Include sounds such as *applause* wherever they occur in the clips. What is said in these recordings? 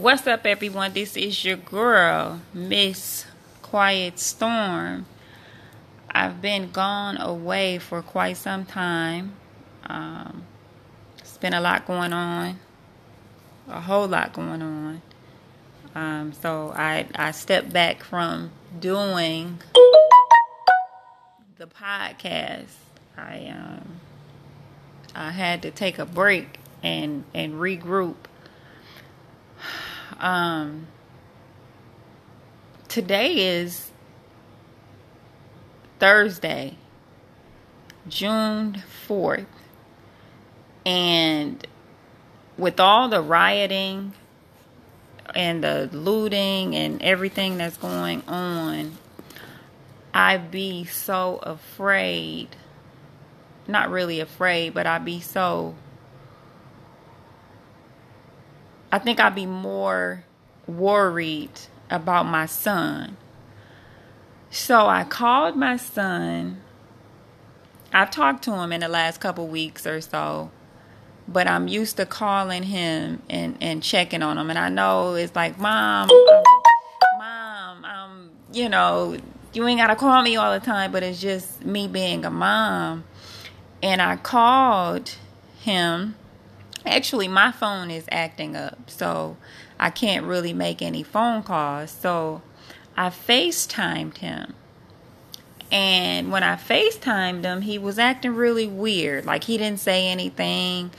What's up, everyone? This is your girl, Miss Quiet Storm. I've been gone away for quite some time. Um, it's been a lot going on, a whole lot going on. Um, so I I stepped back from doing the podcast. I um I had to take a break and and regroup. Um, today is Thursday, June 4th. And with all the rioting and the looting and everything that's going on, I'd be so afraid. Not really afraid, but I'd be so. I think I'd be more worried about my son. So I called my son. I've talked to him in the last couple weeks or so, but I'm used to calling him and, and checking on him. And I know it's like, Mom, I'm, Mom, um, you know, you ain't got to call me all the time, but it's just me being a mom. And I called him. Actually, my phone is acting up, so I can't really make any phone calls. So I FaceTimed him. And when I FaceTimed him, he was acting really weird. Like he didn't say anything.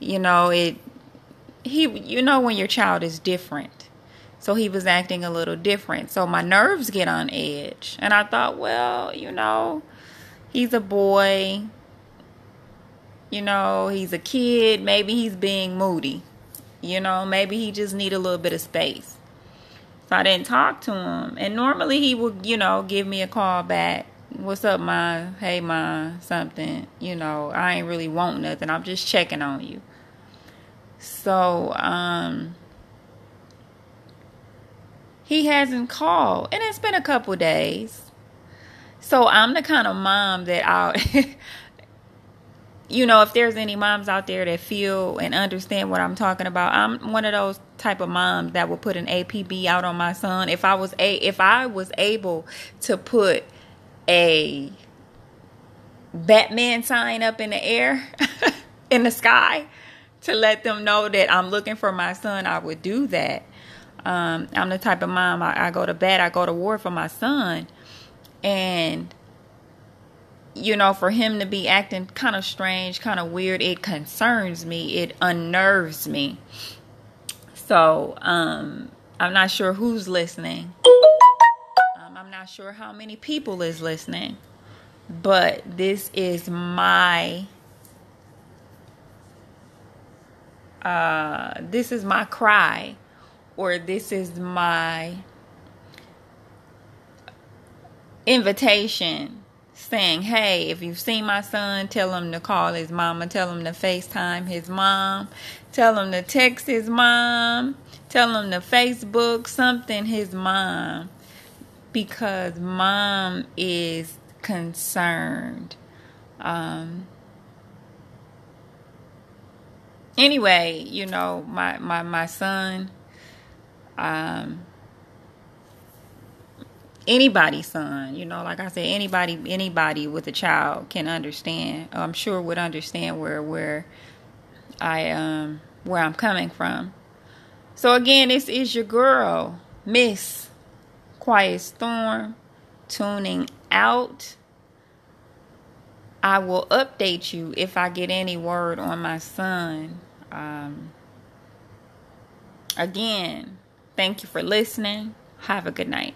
You know, it he you know when your child is different. So he was acting a little different. So my nerves get on edge. And I thought, well, you know, he's a boy. You know, he's a kid. Maybe he's being moody. You know, maybe he just need a little bit of space. So I didn't talk to him. And normally he would, you know, give me a call back. What's up, ma? Hey, ma, something. You know, I ain't really want nothing. I'm just checking on you. So, um, he hasn't called. And it's been a couple days. So I'm the kind of mom that I'll, *laughs* you know, if there's any moms out there that feel and understand what I'm talking about, I'm one of those type of moms that will put an APB out on my son. If I was a if I was able to put a Batman sign up in the air *laughs* in the sky to let them know that I'm looking for my son, I would do that. Um, I'm the type of mom I, I go to bed, I go to war for my son, and you know, for him to be acting kind of strange, kind of weird, it concerns me. It unnerves me. So, um, I'm not sure who's listening. Um, I'm not sure how many people is listening. But this is my uh, this is my cry or this is my invitation saying, hey, if you've seen my son, tell him to call his mama, tell him to FaceTime his mom, tell him to text his mom, tell him to Facebook something his mom because mom is concerned. Um, anyway, you know, my, my, my son, um, anybody's son. You know like i said anybody anybody with a child can understand i'm sure would understand where where i um where i'm coming from. So again this is your girl miss quiet storm tuning out. I will update you if i get any word on my son. Um again thank you for listening. Have a good night